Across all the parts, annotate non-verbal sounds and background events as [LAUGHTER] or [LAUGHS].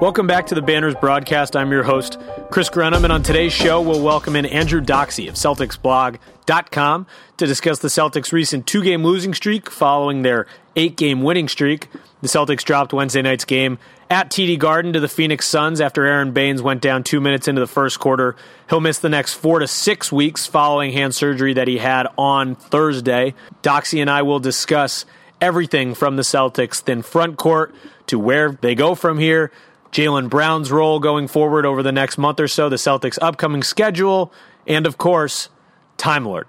Welcome back to the Banners broadcast. I'm your host, Chris Grenham, and on today's show, we'll welcome in Andrew Doxy of CelticsBlog.com to discuss the Celtics' recent two game losing streak following their eight game winning streak. The Celtics dropped Wednesday night's game at TD Garden to the Phoenix Suns after Aron Baynes went down two minutes into the first quarter. He'll miss the next four to six weeks following hand surgery that he had on Thursday. Doxy and I will discuss everything from the Celtics' thin front court to where they go from here Jaylen Brown's role going forward over the next month or so, the Celtics' upcoming schedule, and of course, Time Lord.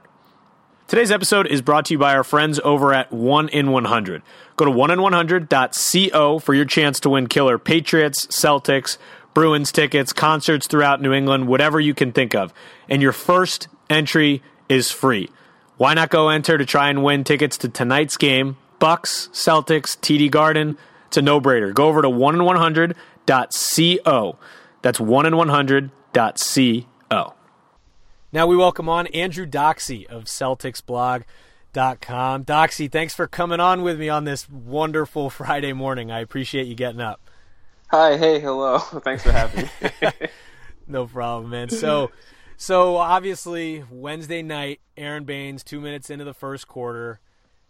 Today's episode is brought to you by our friends over at 1 in 100. Go to 1in100.co for your chance to win killer Patriots, Celtics, Bruins tickets, concerts throughout New England, whatever you can think of. And your first entry is free. Why not go enter to try and win tickets to tonight's game, Bucks, Celtics, TD Garden? It's a no-brainer. Go over to 1in100.co 1-in-100.co. That's 1-in-100.co. Now we welcome on Andrew Doxy of CelticsBlog.com. Doxy, thanks for coming on with me on this wonderful [LAUGHS] Friday morning. I appreciate you getting up. Hi, hey, hello. [LAUGHS] Thanks for having me. [LAUGHS] no problem, man. So, so obviously Wednesday night, Aron Baynes, two minutes into the first quarter,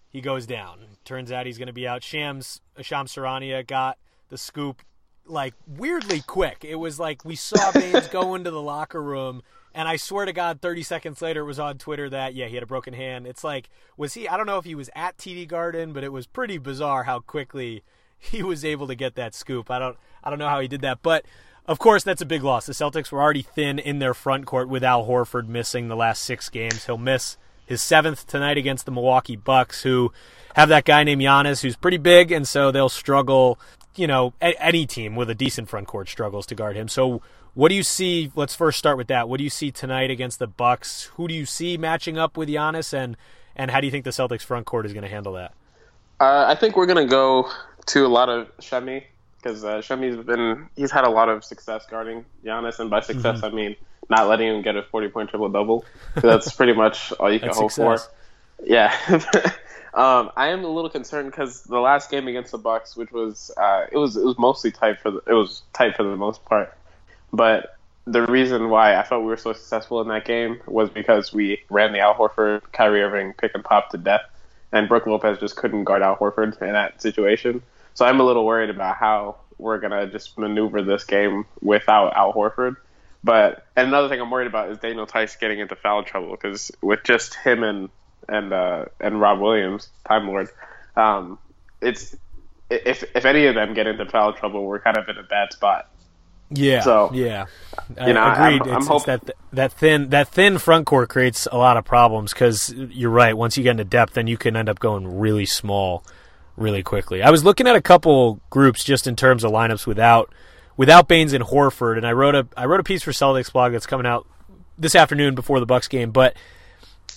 he goes down. Turns out he's going to be out. Shams Shams Charania got the scoop like weirdly quick. It was like we saw [LAUGHS] Baynes go into the locker room, and I swear to God, 30 seconds later, it was on Twitter that yeah, he had a broken hand. It's like was he? I don't know if he was at TD Garden, but it was pretty bizarre how quickly he was able to get that scoop. I don't I don't know how he did that, but. Of course, that's a big loss. The Celtics were already thin in their front court with Al Horford missing the last six games. He'll miss his seventh tonight against the Milwaukee Bucks, who have that guy named Giannis who's pretty big, and so they'll struggle you know, any team with a decent front court struggles to guard him. So, what do you see? Let's first start with that. What do you see tonight against the Bucks? Who do you see matching up with Giannis, and and how do you think the Celtics front court is going to handle that? Uh, I think we're going to go to a lot of Semi because uh, Semi's been he's had a lot of success guarding Giannis, and by success mm-hmm. I mean not letting him get a forty point triple double. That's pretty much all you can hope success. for. Yeah. [LAUGHS] Um, I am a little concerned because the last game against the Bucks, which was uh, it was it was mostly tight for the, it was tight for the most part, but the reason why I felt we were so successful in that game was because we ran the Al Horford, Kyrie Irving pick and pop to death, and Brook Lopez just couldn't guard Al Horford in that situation. So I'm a little worried about how we're gonna just maneuver this game without Al Horford. But another thing I'm worried about is Daniel Theis getting into foul trouble because with just him and and uh, and Rob Williams, Time Lord. Um, it's if if any of them get into foul trouble, we're kind of in a bad spot. Yeah. So yeah, you know, agreed. I'm, I'm it's, hope- it's that that thin that thin front court creates a lot of problems because you're right. Once you get into depth, then you can end up going really small, really quickly. I was looking at a couple groups just in terms of lineups without without Baynes and Horford, and I wrote a I wrote a piece for Celtics blog that's coming out this afternoon before the Bucks game, but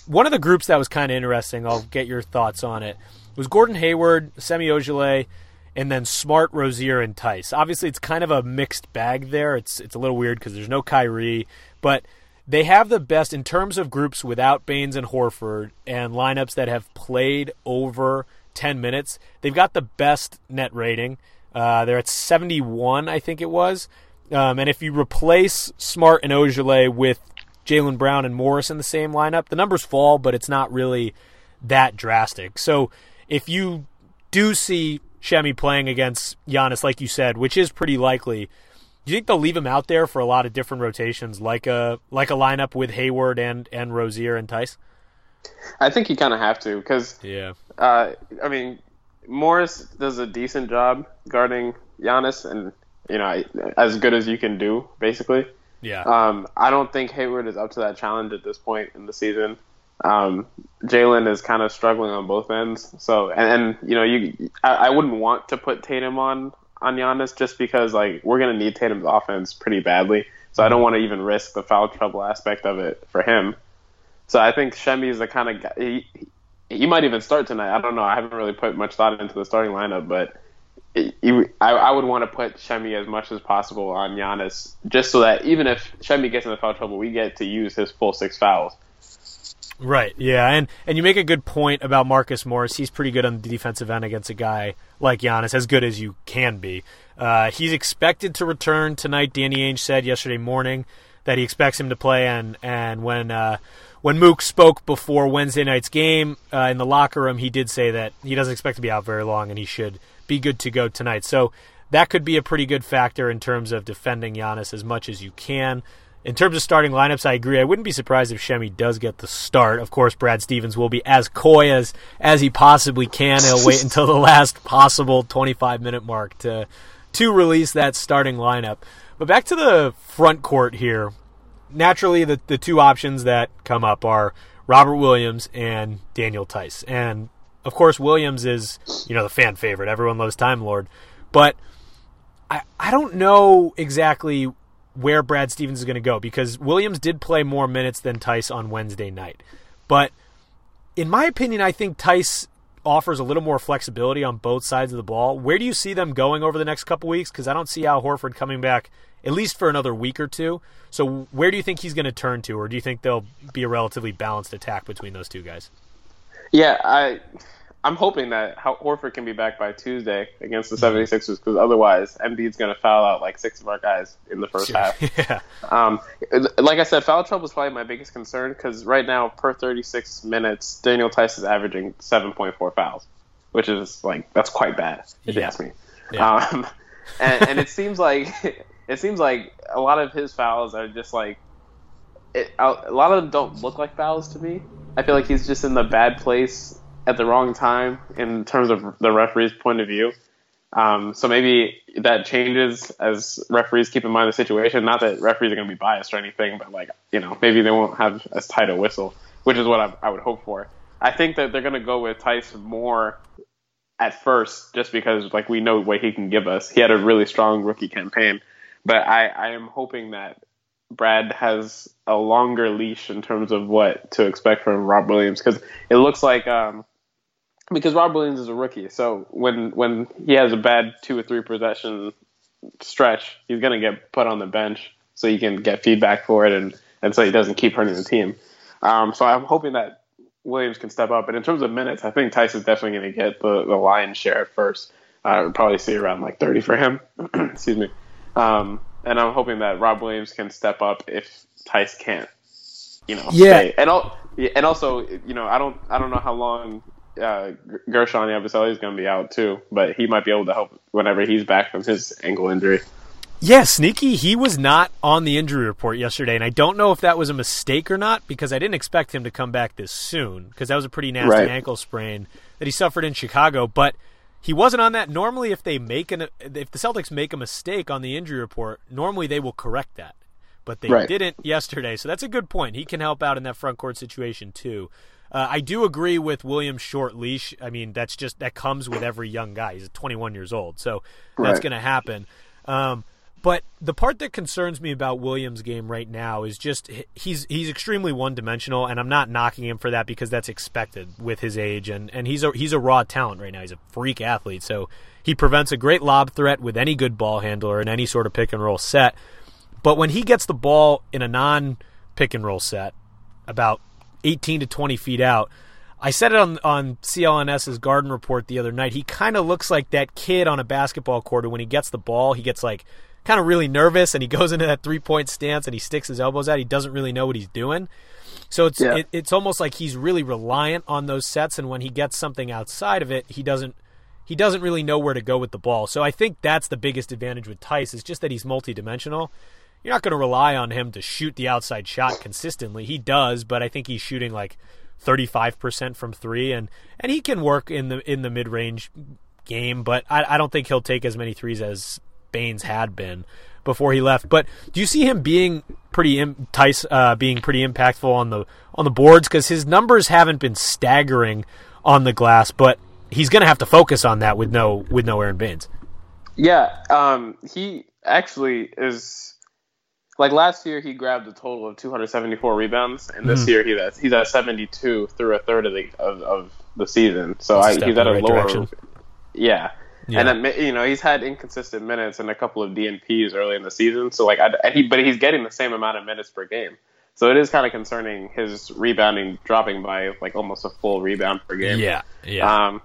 one of the groups that was kind of interesting, I'll get your thoughts on it, was Gordon Hayward, Semi Ojeleye, and then Smart, Rozier, and Theis. Obviously, it's kind of a mixed bag there. It's it's a little weird because there's no Kyrie, but they have the best in terms of groups without Baynes and Horford and lineups that have played over 10 minutes. They've got the best net rating. Uh, they're at 71, I think it was. Um, and if you replace Smart and Ojeleye with Jaylen Brown and Morris in the same lineup, the numbers fall, but it's not really that drastic. So if you do see Semi playing against Giannis, like you said, which is pretty likely, do you think they'll leave him out there for a lot of different rotations, like a like a lineup with Hayward and and Rozier and Theis? I think you kind of have to because Yeah. uh, I mean Morris does a decent job guarding Giannis, and you know as good as you can do, basically. Yeah. Um, I don't think Hayward is up to that challenge at this point in the season. Um, Jaylen is kind of struggling on both ends. So, and, and you know, you I, I wouldn't want to put Tatum on on Giannis just because like we're gonna need Tatum's offense pretty badly. So I don't want to even risk the foul trouble aspect of it for him. So I think Semi is the kind of guy. He, he might even start tonight. I don't know. I haven't really put much thought into the starting lineup, but I, I would want to put Semi as much as possible on Giannis, just so that even if Semi gets into foul trouble, we get to use his full six fouls. Right. Yeah, and and you make a good point about Marcus Morris. He's pretty good on the defensive end against a guy like Giannis, as good as you can be. Uh, he's expected to return tonight. Danny Ainge said yesterday morning that he expects him to play, and and when uh, when Mook spoke before Wednesday night's game uh, in the locker room, he did say that he doesn't expect to be out very long, and he should be good to go tonight. So that could be a pretty good factor in terms of defending Giannis as much as you can. In terms of starting lineups, I agree. I wouldn't be surprised if Semi does get the start. Of course, Brad Stevens will be as coy as as he possibly can. He'll wait [LAUGHS] until the last possible 25 minute mark to to release that starting lineup. But back to the front court here. Naturally, the the two options that come up are Robert Williams and Daniel Theis. And of course, Williams is you know the fan favorite. Everyone loves Time Lord, but I I don't know exactly where Brad Stevens is going to go because Williams did play more minutes than Theis on Wednesday night. But in my opinion, I think Theis offers a little more flexibility on both sides of the ball. Where do you see them going over the next couple weeks? Because I don't see Al Horford coming back at least for another week or two. So where do you think he's going to turn to, or do you think there'll be a relatively balanced attack between those two guys? Yeah, I I'm hoping that Horford can be back by Tuesday against the 76ers because otherwise Embiid's going to foul out like six of our guys in the first half. [LAUGHS] yeah. Um, like I said, foul trouble is probably my biggest concern because right now, per 36 minutes, Daniel Theis is averaging 7.4 fouls, which is like that's quite bad if you ask me. Yeah. Um, and, and it seems like [LAUGHS] it seems like a lot of his fouls are just like it, a lot of them don't look like fouls to me. I feel like he's just in the bad place at the wrong time in terms of the referee's point of view. Um, so maybe that changes as referees keep in mind the situation. Not that referees are going to be biased or anything, but like you know, maybe they won't have as tight a whistle, which is what I, I would hope for. I think that they're going to go with Theis more at first, just because like we know what he can give us. He had a really strong rookie campaign, but I, I am hoping that Brad has a longer leash in terms of what to expect from Rob Williams because it looks like um, because Rob Williams is a rookie, so when when he has a bad two or three possession stretch, he's gonna get put on the bench so he can get feedback for it and and so he doesn't keep hurting the team. Um, so I'm hoping that Williams can step up. And in terms of minutes, I think Tyson's definitely going to get the, the lion's share at first. I would probably see around like 30 for him. [CLEARS THROAT] Excuse me. Um, and I'm hoping that Rob Williams can step up if Theis can't, you know. Yeah. stay. And al- and also, you know, I don't I don't know how long uh, Guerschon Yabusele is going to be out too, but he might be able to help whenever he's back from his ankle injury. Yeah, Sneaky, he was not on the injury report yesterday, and I don't know if that was a mistake or not because I didn't expect him to come back this soon because that was a pretty nasty Right. ankle sprain that he suffered in Chicago. But he wasn't on that. Normally, if they make an if the Celtics make a mistake on the injury report, normally they will correct that, but they Right. didn't yesterday. So that's a good point. He can help out in that front court situation too. Uh, I do agree with William short leash. I mean, that's just that comes with every young guy. He's 21 years old, so that's Right. going to happen. Um, but the part that concerns me about Williams' game right now is just he's he's extremely one dimensional, and I'm not knocking him for that because that's expected with his age, and, and he's a he's a raw talent right now. He's a freak athlete, so he prevents a great lob threat with any good ball handler in any sort of pick and roll set. But when he gets the ball in a non pick and roll set, about 18 to 20 feet out. I said it on on CLNS's Garden Report the other night. He kind of looks like that kid on a basketball court when he gets the ball, he gets like kind of really nervous and he goes into that three point stance and he sticks his elbows out. He doesn't really know what he's doing. So it's Yeah. it, it's almost like he's really reliant on those sets, and when he gets something outside of it, he doesn't he doesn't really know where to go with the ball. So I think that's the biggest advantage with Theis is just that he's multidimensional. You're not going to rely on him to shoot the outside shot consistently. He does, but I think he's shooting like 35% from 3 and and he can work in the in the mid-range game, but I, I don't think he'll take as many threes as Baynes had been before he left. But do you see him being pretty Im- Theis uh, being pretty impactful on the on the boards because his numbers haven't been staggering on the glass, but he's going to have to focus on that with no with no Aron Baynes. Yeah, um, he actually is like last year. He grabbed a total of 274 rebounds, and Mm-hmm. this year he that's, he's at 72 through a third of the of, of the season. So I, he's at a right lower. direction. Yeah. Yeah. And then, you know he's had inconsistent minutes and a couple of DNPs early in the season. So like, I, and he but he's getting the same amount of minutes per game. So it is kind of concerning his rebounding dropping by like almost a full rebound per game. Yeah, yeah. Um,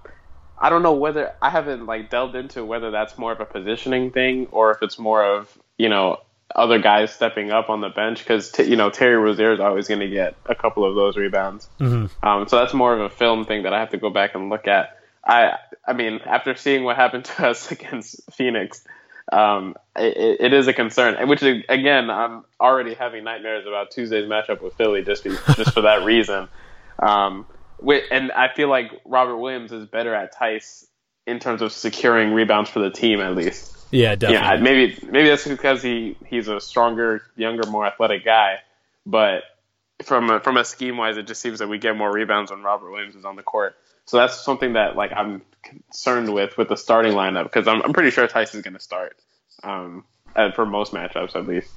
I don't know whether I haven't like delved into whether that's more of a positioning thing or if it's more of you know other guys stepping up on the bench because t- you know Terry Rozier is always going to get a couple of those rebounds. Mm-hmm. Um, so that's more of a film thing that I have to go back and look at. I I mean after seeing what happened to [LAUGHS] us against Phoenix. Um, it, it is a concern, which is, again, I'm already having nightmares about Tuesday's matchup with Philly just be, just for that reason. Um, and I feel like Robert Williams is better at Theis in terms of securing rebounds for the team, at least. yeah, definitely. Yeah, maybe maybe that's because he he's a stronger, younger, more athletic guy. But from a, from a scheme wise, it just seems that we get more rebounds when Robert Williams is on the court. So that's something that like I'm concerned with with the starting lineup because I'm I'm pretty sure Theis is going to start um, uh, for most matchups at least.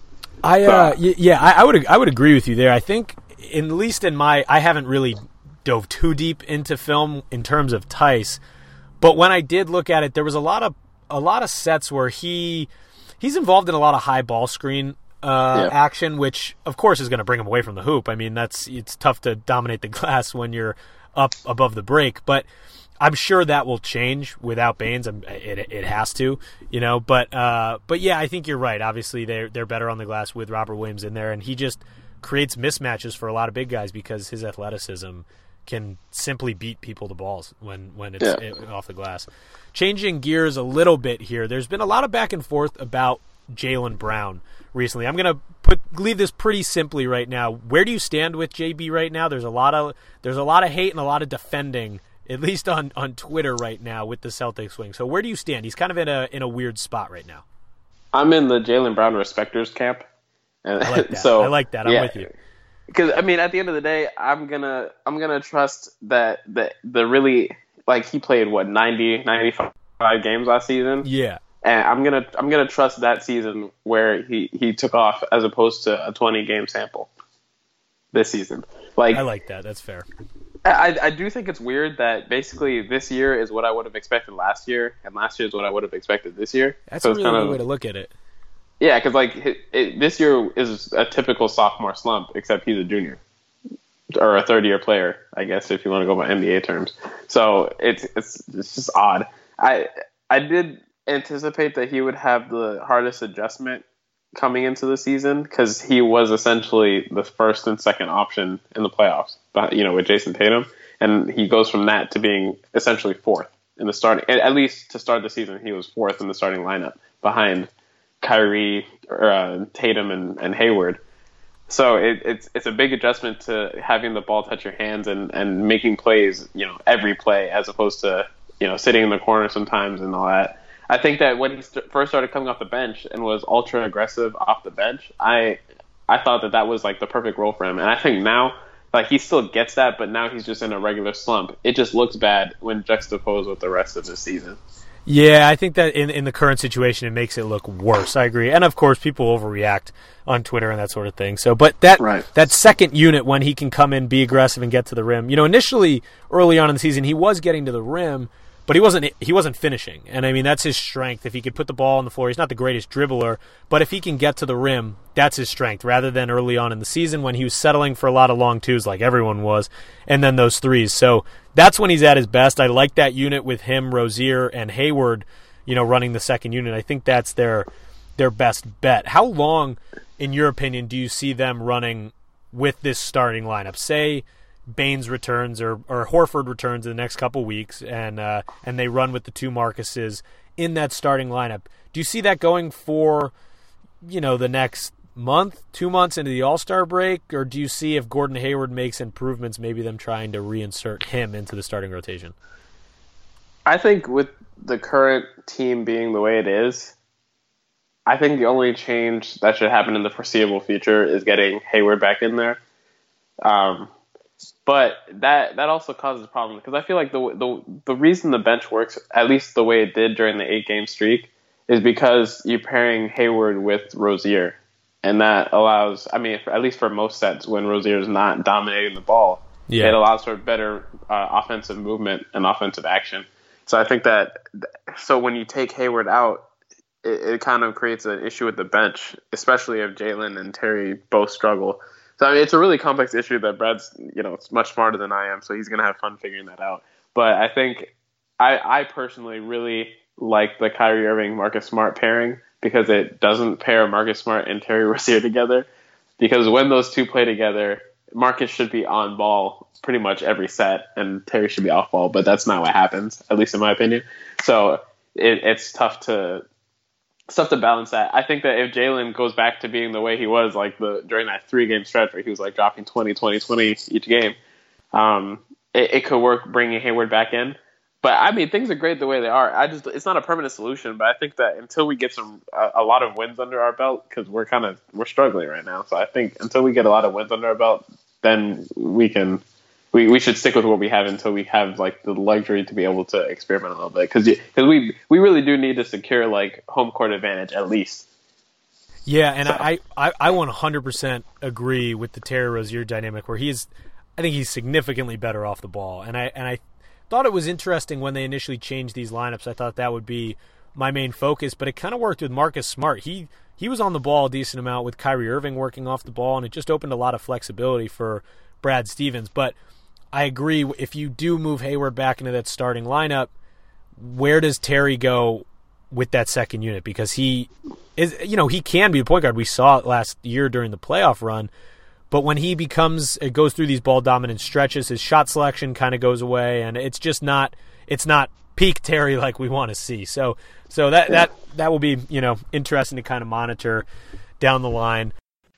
I uh, y- yeah, I, I would I would agree with you there. I think, in, at least in my, I haven't really dove too deep into film in terms of Theis, but when I did look at it, there was a lot of a lot of sets where he he's involved in a lot of high ball screen uh, Yeah. action, which of course is going to bring him away from the hoop. I mean, that's it's tough to dominate the [LAUGHS] glass when you're up above the break, but I'm sure that will change without Baynes. It it has to, you know. But uh, but yeah, I think you're right. Obviously, they're they're better on the glass with Robert Williams in there, and he just creates mismatches for a lot of big guys because his athleticism can simply beat people to balls when when it's Yeah. off the glass. Changing gears a little bit here. There's been a lot of back and forth about Jaylen Brown recently. I'm gonna put leave this pretty simply right now. Where do you stand with JB right now? There's a lot of there's a lot of hate and a lot of defending, at least on, on Twitter right now with the Celtics wing. So where do you stand? He's kind of in a in a weird spot right now. I'm in the Jaylen Brown respecters camp, and I like [LAUGHS] that. so I like that. I'm yeah. with you. because I mean, at the end of the day, I'm gonna I'm gonna trust that the the really like he played what 90 95 games last season, Yeah. And I'm gonna I'm gonna trust that season where he he took off as opposed to a 20 game sample this season. Like I like that. That's fair. I, I do think it's weird that basically this year is what I would have expected last year, and last year is what I would have expected this year. That's so a really kind of way to look at it. yeah, because like it, it, this year is a typical sophomore slump, except he's a junior or a third year player, I guess, if you want to go by NBA terms. So it's it's it's just odd. I I did anticipate that he would have the hardest adjustment coming into the season because he was essentially the first and second option in the playoffs, you know, with Jayson Tatum, and he goes from that to being essentially fourth in the starting. At least to start the season, he was fourth in the starting lineup behind Kyrie, uh, Tatum, and, and Hayward. So it, it's it's a big adjustment to having the ball touch your hands and, and making plays, you know, every play as opposed to you know sitting in the corner sometimes and all that. I think that when he st- first started coming off the bench and was ultra aggressive off the bench, I I thought that that was like the perfect role for him. And I think now, like he still gets that, but now he's just in a regular slump. It just looks bad when juxtaposed with the rest of the season. Yeah, I think that in in the current situation, it makes it look worse. I agree, and of course, people overreact on Twitter and that sort of thing. So, but that Right. that second unit when he can come in, be aggressive, and get to the rim. You know, initially early on in the season, he was getting to the rim, but he wasn't he wasn't finishing. And I mean, that's his strength. If he could put the ball on the floor, he's not the greatest dribbler, but if he can get to the rim, that's his strength. Rather than early on in the season when he was settling for a lot of long twos, like everyone was, and then those threes. So that's when he's at his best. I like that unit with him, Rozier, and Hayward. You know, running the second unit. I think that's their their best bet. How long, in your opinion, do you see them running with this starting lineup? Say Baynes returns or, or Horford returns in the next couple weeks, and uh, and they run with the two Marcuses in that starting lineup. Do you see that going for, you know, the next month, two months into the All Star break, or do you see if Gordon Hayward makes improvements, maybe them trying to reinsert him into the starting rotation? I think with the current team being the way it is, I think the only change that should happen in the foreseeable future is getting Hayward back in there. Um, but that that also causes problems because I feel like the the the reason the bench works at least the way it did during the eight game streak is because you're pairing Hayward with Rozier, and that allows I mean at least for most sets when Rozier is not dominating the ball, Yeah. it allows for better uh, offensive movement and offensive action. So I think that so when you take Hayward out, it, it kind of creates an issue with the bench, especially if Jaylen and Terry both struggle. So I mean, it's a really complex issue that Brad's, you know, it's much smarter than I am, so he's gonna have fun figuring that out. But I think I, I personally really like the Kyrie Irving Marcus Smart pairing because it doesn't pair Marcus Smart and Terry [LAUGHS] Rozier together. Because when those two play together, Marcus should be on ball pretty much every set, and Terry should be off ball. But that's not what happens, at least in my opinion. So it, it's tough to tough to balance that. I think that if Jaylen goes back to being the way he was, like the during that three game stretch where he was like dropping 20, 20, 20 each game, um, it, it could work bringing Hayward back in. But I mean, things are great the way they are. I just it's not a permanent solution, but I think that until we get some a, a lot of wins under our belt, because we're kind of we're struggling right now. So I think until we get a lot of wins under our belt, then we can we, we should stick with what we have until we have like the luxury to be able to experiment a little bit because because we we really do need to secure like home court advantage at least. Yeah, and I, I, I 100% agree with the Terry Rozier dynamic where he's, I think he's significantly better off the ball. And I, and I thought it was interesting when they initially changed these lineups. I thought that would be my main focus, but it kind of worked with Marcus Smart. He, he was on the ball a decent amount with Kyrie Irving working off the ball, and it just opened a lot of flexibility for Brad Stevens. But I agree, if you do move Hayward back into that starting lineup, where does Terry go with that second unit? Because he is you know he can be a point guard. We saw it last year during the playoff run. But when he becomes it goes through these ball dominant stretches his shot selection kind of goes away and it's just not it's not peak Terry like we want to see. So so that that that will be you know interesting to kind of monitor down the line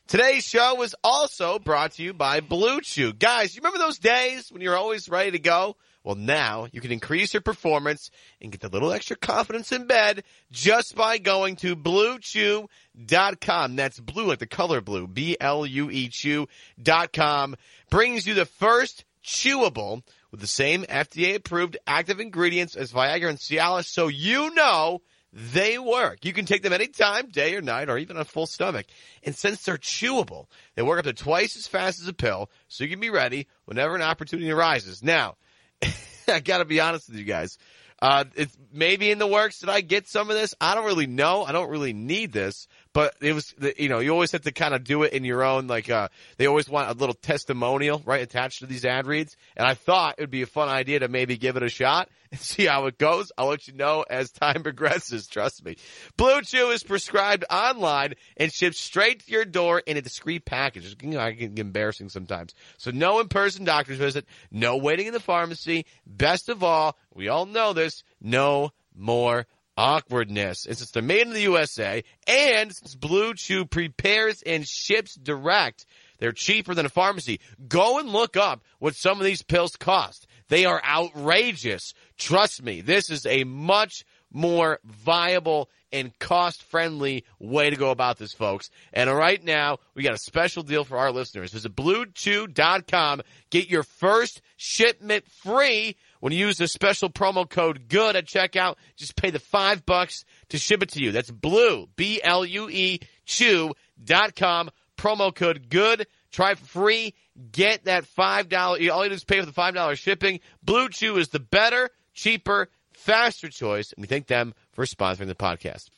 Today's show was also brought to you by Blue Chew. Guys, you remember those days when you're always ready to go? Well, now you can increase your performance and get a little extra confidence in bed just by going to bluechew.com. That's blue like the color blue. B-L-U-E chew.com brings you the first chewable with the same FDA approved active ingredients as Viagra and Cialis so you know they work. You can take them anytime, day or night, or even on a full stomach. And since they're chewable, they work up to twice as fast as a pill, so you can be ready whenever an opportunity arises. Now, [LAUGHS] I gotta be honest with you guys. Uh, it's maybe in the works. Did I get some of this? I don't really know. I don't really need this, but it was, you know, you always have to kind of do it in your own, like, uh, they always want a little testimonial, right, attached to these ad reads. And I thought it would be a fun idea to maybe give it a shot see how it goes. I'll let you know as time progresses. Trust me. Blue Chew is prescribed online and shipped straight to your door in a discreet package. It can get embarrassing sometimes. So no in-person doctor's visit, no waiting in the pharmacy. Best of all, we all know this, no more awkwardness. And since they're made in the USA and since Blue Chew prepares and ships direct, they're cheaper than a pharmacy. Go and look up what some of these pills cost. They are outrageous. Trust me, this is a much more viable and cost friendly way to go about this, folks. And right now, we got a special deal for our listeners. Visit bluechew.com. Get your first shipment free when you use the special promo code GOOD at checkout. Just pay the five bucks to ship it to you. That's blue, B-L-U-E, chew.com. Promo code GOOD. Try it for free. Get that $5. All you do is pay for the $5 shipping. Blue Chew is the better, cheaper, faster choice. And we thank them for sponsoring the podcast.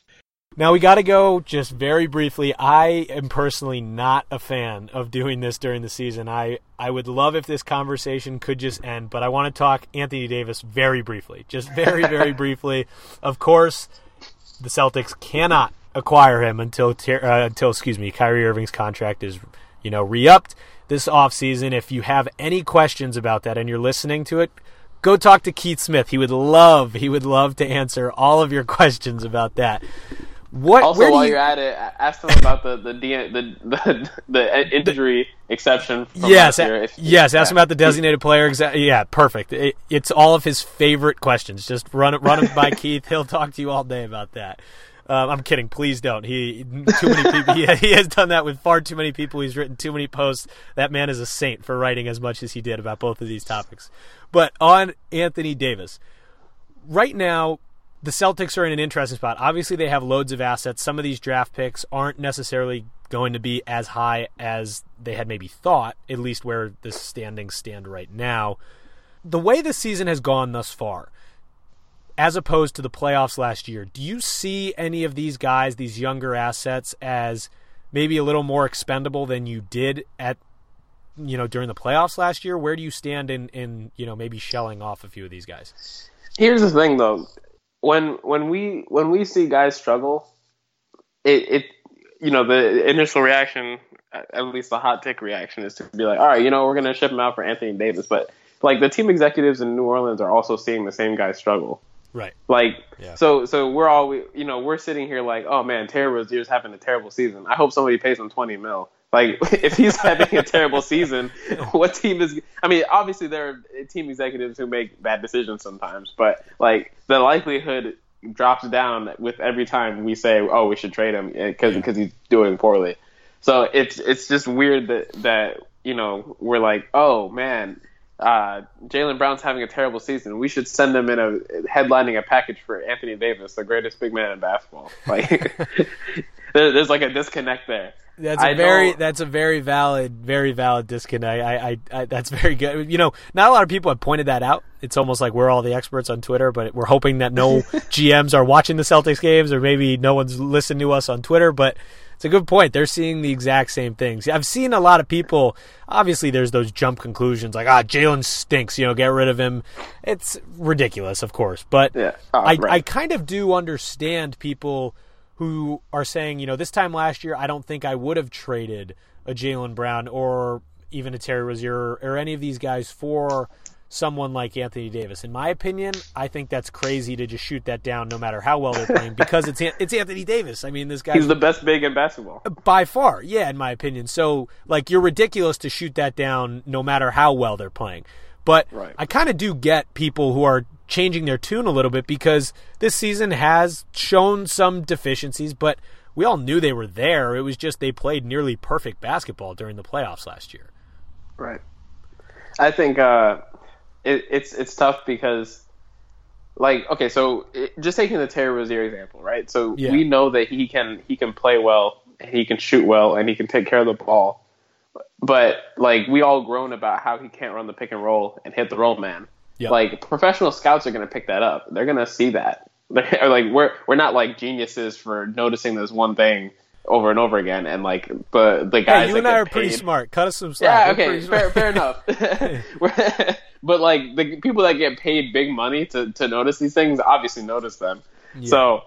Now we got to go just very briefly. I am personally not a fan of doing this during the season. I I would love if this conversation could just end, but I want to talk Anthony Davis very briefly. Just very [LAUGHS] very briefly. Of course, the Celtics cannot acquire him until uh, until excuse me, Kyrie Irving's contract is you know re-upped this offseason. If you have any questions about that and you're listening to it, go talk to Keith Smith. He would love he would love to answer all of your [LAUGHS] questions about that. What Also, while you- you're at it, ask them about the the the the, [LAUGHS] the injury exception. From yes, last year, if- yes. Ask yeah. him about the designated player. Exa- yeah, perfect. It, it's all of his favorite questions. Just run it, run them by [LAUGHS] Keith. He'll talk to you all day about that. Um, I'm kidding. Please don't. He too many people. He, he has done that with far too many people. He's written too many posts. That man is a saint for writing as much as he did about both of these topics. But on Anthony Davis, right now the Celtics are in an interesting spot. Obviously, they have loads of assets. Some of these draft picks aren't necessarily going to be as high as they had maybe thought, at least where the standings stand right now. The way the season has gone thus far, as opposed to the playoffs last year, do you see any of these guys, these younger assets, as maybe a little more expendable than you did at you know during the playoffs last year? Where do you stand in in you know maybe shelling off a few of these guys? Here's the thing, though. When when we when we see guys struggle, it, it you know the initial reaction, at least the hot take reaction, is to be like, all right, you know, we're gonna ship him out for Anthony Davis, but like the team executives in New Orleans are also seeing the same guys struggle. Right. Like Yeah. so so we're all you know we're sitting here like oh man Terry Rozier's having a terrible season. I hope somebody pays him twenty mil. Like [LAUGHS] if he's having a terrible season, [LAUGHS] what team is? I mean, obviously there are team executives who make bad decisions sometimes, but like the likelihood drops down with every time we say oh we should trade him eh, because because he's doing poorly. So it's it's just weird that that you know we're like oh man uh, Jaylen Brown's having a terrible season. We should send him in a headlining a package for Anthony Davis, the greatest big man in basketball. [LAUGHS] Like [LAUGHS] there, there's like a disconnect there. That's a I very don't- that's a very valid very valid disconnect. I, I, I that's very good. You know, not a lot of people have pointed that out. It's almost like we're all the experts on Twitter, but we're hoping that no [LAUGHS] GMs are watching the Celtics games, or maybe no one's listening to us on Twitter. But it's a good point. They're seeing the exact same things. I've seen a lot of people. Obviously, there's those jump conclusions like, ah, Jaylen stinks. You know, get rid of him. It's ridiculous, of course. But Yeah. Oh, I, right. I kind of do understand people who are saying, you know, this time last year, I don't think I would have traded a Jaylen Brown or even a Terry Rozier or any of these guys for someone like Anthony Davis. In my opinion, I think that's crazy to just shoot that down, no matter how well they're playing, [LAUGHS] because it's it's Anthony Davis. I mean, this guy He's the best big in basketball. by far, yeah, in my opinion. So, like, you're ridiculous to shoot that down, no matter how well they're playing. But Right. I kind of do get people who are changing their tune a little bit because this season has shown some deficiencies, but we all knew they were there. It was just they played nearly perfect basketball during the playoffs last year. Right. I think uh, it, it's it's tough because, like, okay, so it, just taking the Terry Rozier example, right? So Yeah. we know that he can he can play well, and he can shoot well, and he can take care of the ball. But like we all groan about how he can't run the pick and roll and hit the roll man. Yep. Like professional scouts are going to pick that up. They're going to see that. [LAUGHS] They're like we're we're not like geniuses for noticing this one thing over and over again. And like, but the guys Hey, you and I are pretty smart. Cut us some slack. yeah, okay, fair, fair enough. [LAUGHS] [LAUGHS] But like the people that get paid big money to, to notice these things obviously notice them. So,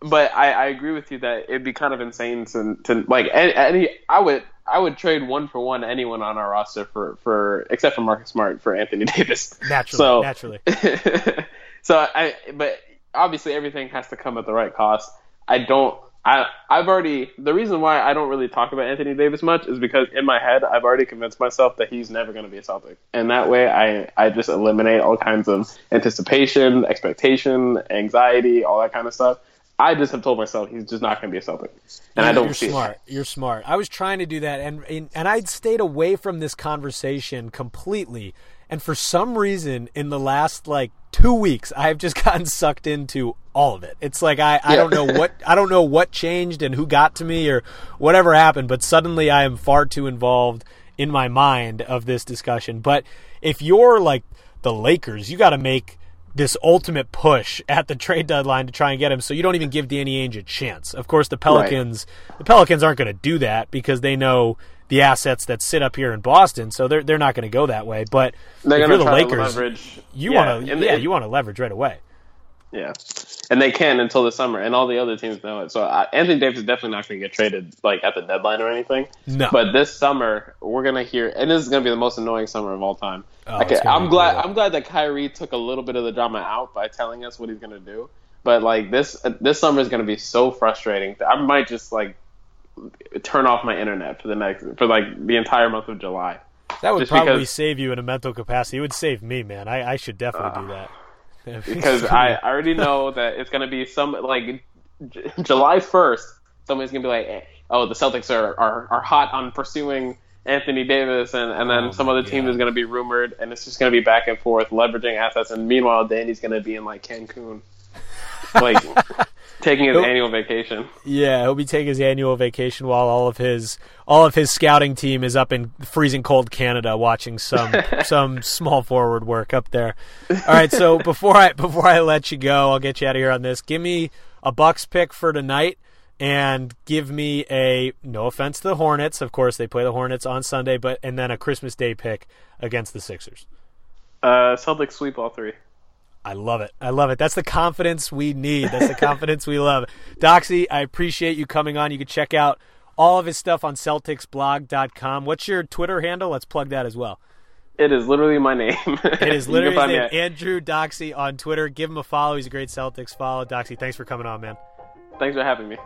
but I, I agree with you that it'd be kind of insane to, to like any, any I would I would trade one for one anyone on our roster for, for except for Marcus Smart for Anthony [LAUGHS] Davis. Naturally, So- naturally. [LAUGHS] so I but obviously everything has to come at the right cost. I don't I I've already the reason why I don't really talk about Anthony Davis much is because in my head I've already convinced myself that he's never going to be a Celtic. And that way I I just eliminate all kinds of anticipation, expectation, anxiety, all that kind of stuff. I just have told myself he's just not going to be a Celtic. And I don't You're see smart. it. You're smart. I was trying to do that, and, and and I'd stayed away from this conversation completely. And for some reason, in the last like two weeks, I've just [LAUGHS] gotten sucked into all of it. It's like I, I Yeah. don't know what [LAUGHS] I don't know what changed and who got to me or whatever happened, but suddenly I am far too involved in my mind of this discussion. But if you're like the Lakers, you got to make this ultimate push at the trade deadline to try and get him so you don't even give Danny Ainge a chance. Of course the Pelicans the Pelicans aren't going to do that because they know the assets that sit up here in Boston, so they're they're not going to go that way. But They're if you're the Lakers, leverage. you yeah, want to yeah, and- you want to leverage right away. Yeah, and they can until the summer, and all the other teams know it. So uh, Anthony Davis is definitely not going to get traded like at the deadline or anything. No. But this summer, we're going to hear, and this is going to be the most annoying summer of all time. Oh, Okay, I'm glad. brutal. I'm glad that Kyrie took a little bit of the drama out by telling us what he's going to do. But like this, uh, this summer is going to be so frustrating. I might just like turn off my internet for the next for like the entire month of July. That would Just probably because- save you in a mental capacity. It would save me, man. I, I should definitely do ah. that. [LAUGHS] because I, I already know that it's gonna be some like J- July first. Somebody's gonna be like, "Oh, the Celtics are, are, are hot on pursuing Anthony Davis," and, and then Oh some other team is gonna be rumored, and it's just gonna be back and forth, leveraging assets. And meanwhile, Danny's gonna be in like Cancun, [LAUGHS] like taking his Nope. annual vacation. Yeah, he'll be taking his annual vacation while all of his all of his scouting team is up in freezing cold Canada watching some [LAUGHS] some small forward work up there. All right, so before I before I let you go, I'll get you out of here on this. Give me a Bucks pick for tonight and give me a no offense to the Hornets, of course they play the Hornets on Sunday, but and then a Christmas Day pick against the Sixers. Uh, Celtics sweep all three. I love it. I love it. That's the confidence we need. That's the [LAUGHS] confidence we love. Doxy, I appreciate you coming on. You can check out all of his stuff on CelticsBlog.com. What's your Twitter handle? Let's plug that as well. It is literally my name. [LAUGHS] It is literally his name, at- Andrew Doxy on Twitter. Give him a follow. He's a great Celtics follow. Doxy, thanks for coming on, man. Thanks for having me.